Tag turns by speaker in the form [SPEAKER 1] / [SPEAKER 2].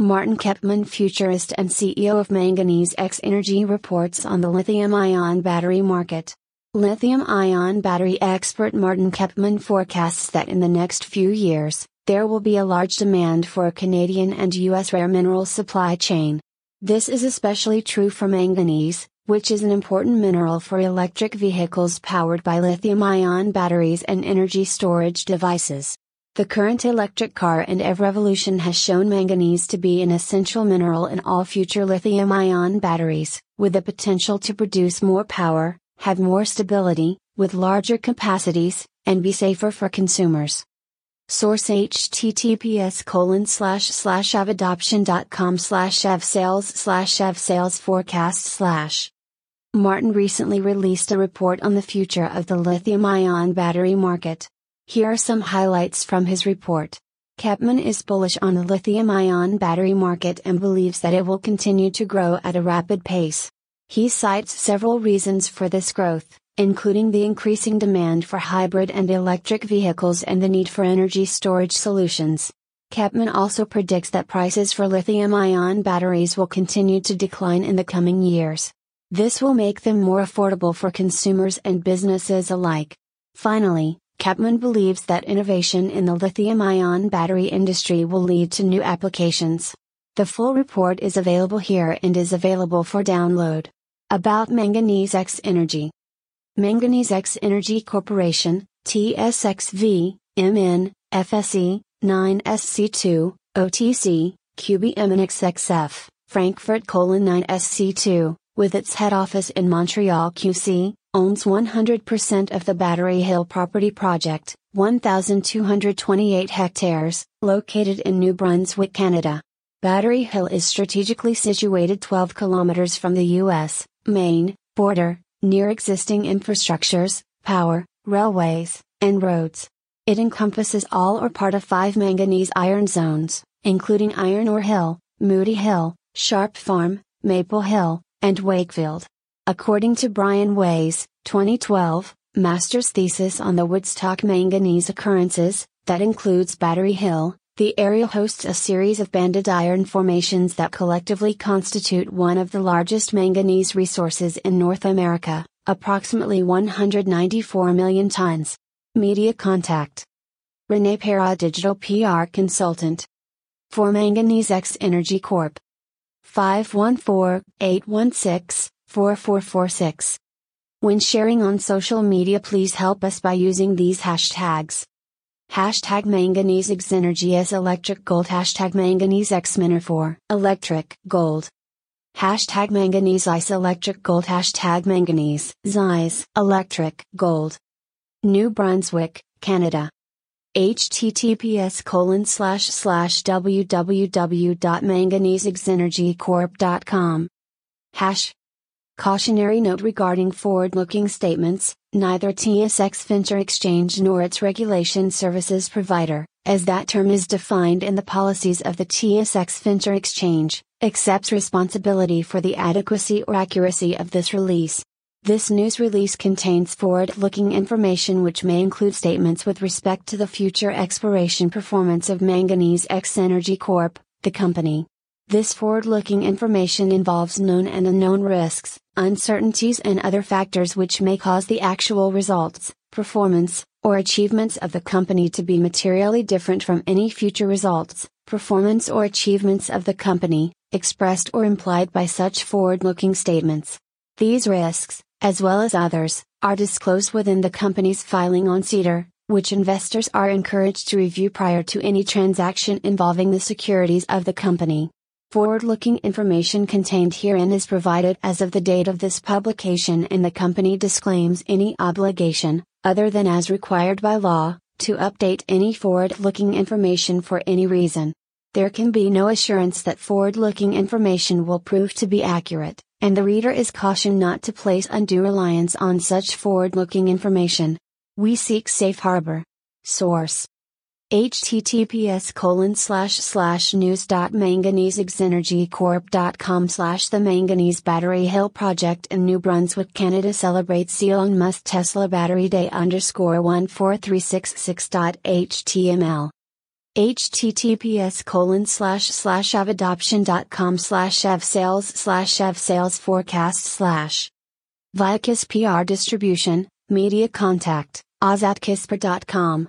[SPEAKER 1] Martin Kepman, futurist and CEO of Manganese X Energy, reports on the lithium ion battery market. Lithium ion battery expert Martin Kepman forecasts that in the next few years, there will be a large demand for a Canadian and U.S. rare mineral supply chain. This is especially true for manganese, which is an important mineral for electric vehicles powered by lithium ion batteries and energy storage devices. The current electric car and EV revolution has shown manganese to be an essential mineral in all future lithium ion batteries, with the potential to produce more power, have more stability, with larger capacities, and be safer for consumers. Source https colon slash slash evadoption.com slash sales slash sales forecast slash. Martin recently released a report on the future of the lithium ion battery market. Here are some highlights from his report. Kepman is bullish on the lithium ion battery market and believes that it will continue to grow at a rapid pace. He cites several reasons for this growth, including the increasing demand for hybrid and electric vehicles and the need for energy storage solutions. Kepman also predicts that prices for lithium ion batteries will continue to decline in the coming years. This will make them more affordable for consumers and businesses alike. Finally, Kepman believes that innovation in the lithium ion battery industry will lead to new applications. The full report is available here and is available for download. About Manganese X Energy Manganese X Energy Corporation, TSXV, MN, FSE, 9SC2, OTC, QBM and XXF, Frankfurt 9SC2, with its head office in Montreal QC, owns 100% of the Battery Hill property project, 1,228 hectares, located in New Brunswick, Canada. Battery Hill is strategically situated 12 kilometers from the U.S. Maine border, near existing infrastructures, power, railways, and roads. It encompasses all or part of five manganese iron zones, including Iron Ore Hill, Moody Hill, Sharp Farm, Maple Hill, and Wakefield. According to Brian Ways, 2012, master's thesis on the Woodstock manganese occurrences, that includes Battery Hill, the area hosts a series of banded iron formations that collectively constitute one of the largest manganese resources in North America, approximately 194 million tons. Media contact Renee Para Digital PR Consultant. For Manganese X Energy Corp. 514 816 4446. When sharing on social media, please help us by using these hashtags. Hashtag manganese x energy as electric gold. Hashtag manganese x for electric gold. Hashtag manganese ice electric gold. Hashtag manganese ice electric gold. New Brunswick, Canada. https colon slash slash www.manganesexenergycorp.com. Hash Cautionary note regarding forward looking statements neither TSX Venture Exchange nor its regulation services provider, as that term is defined in the policies of the TSX Venture Exchange, accepts responsibility for the adequacy or accuracy of this release. This news release contains forward looking information which may include statements with respect to the future exploration performance of Manganese X Energy Corp., the company. This forward looking information involves known and unknown risks, uncertainties, and other factors which may cause the actual results, performance, or achievements of the company to be materially different from any future results, performance, or achievements of the company, expressed or implied by such forward looking statements. These risks, as well as others, are disclosed within the company's filing on SEDAR, which investors are encouraged to review prior to any transaction involving the securities of the company. Forward looking information contained herein is provided as of the date of this publication, and the company disclaims any obligation, other than as required by law, to update any forward looking information for any reason. There can be no assurance that forward looking information will prove to be accurate, and the reader is cautioned not to place undue reliance on such forward looking information. We seek safe harbor. Source https colon slash slash news dot manganesexenergycorp.com slash the manganese battery hill project in new brunswick canada celebrates elon musk tesla battery day underscore 14366.html https colon slash slash evadoption.com slash sales slash sales forecast slash via kiss pr distribution media contact ozatkisper.com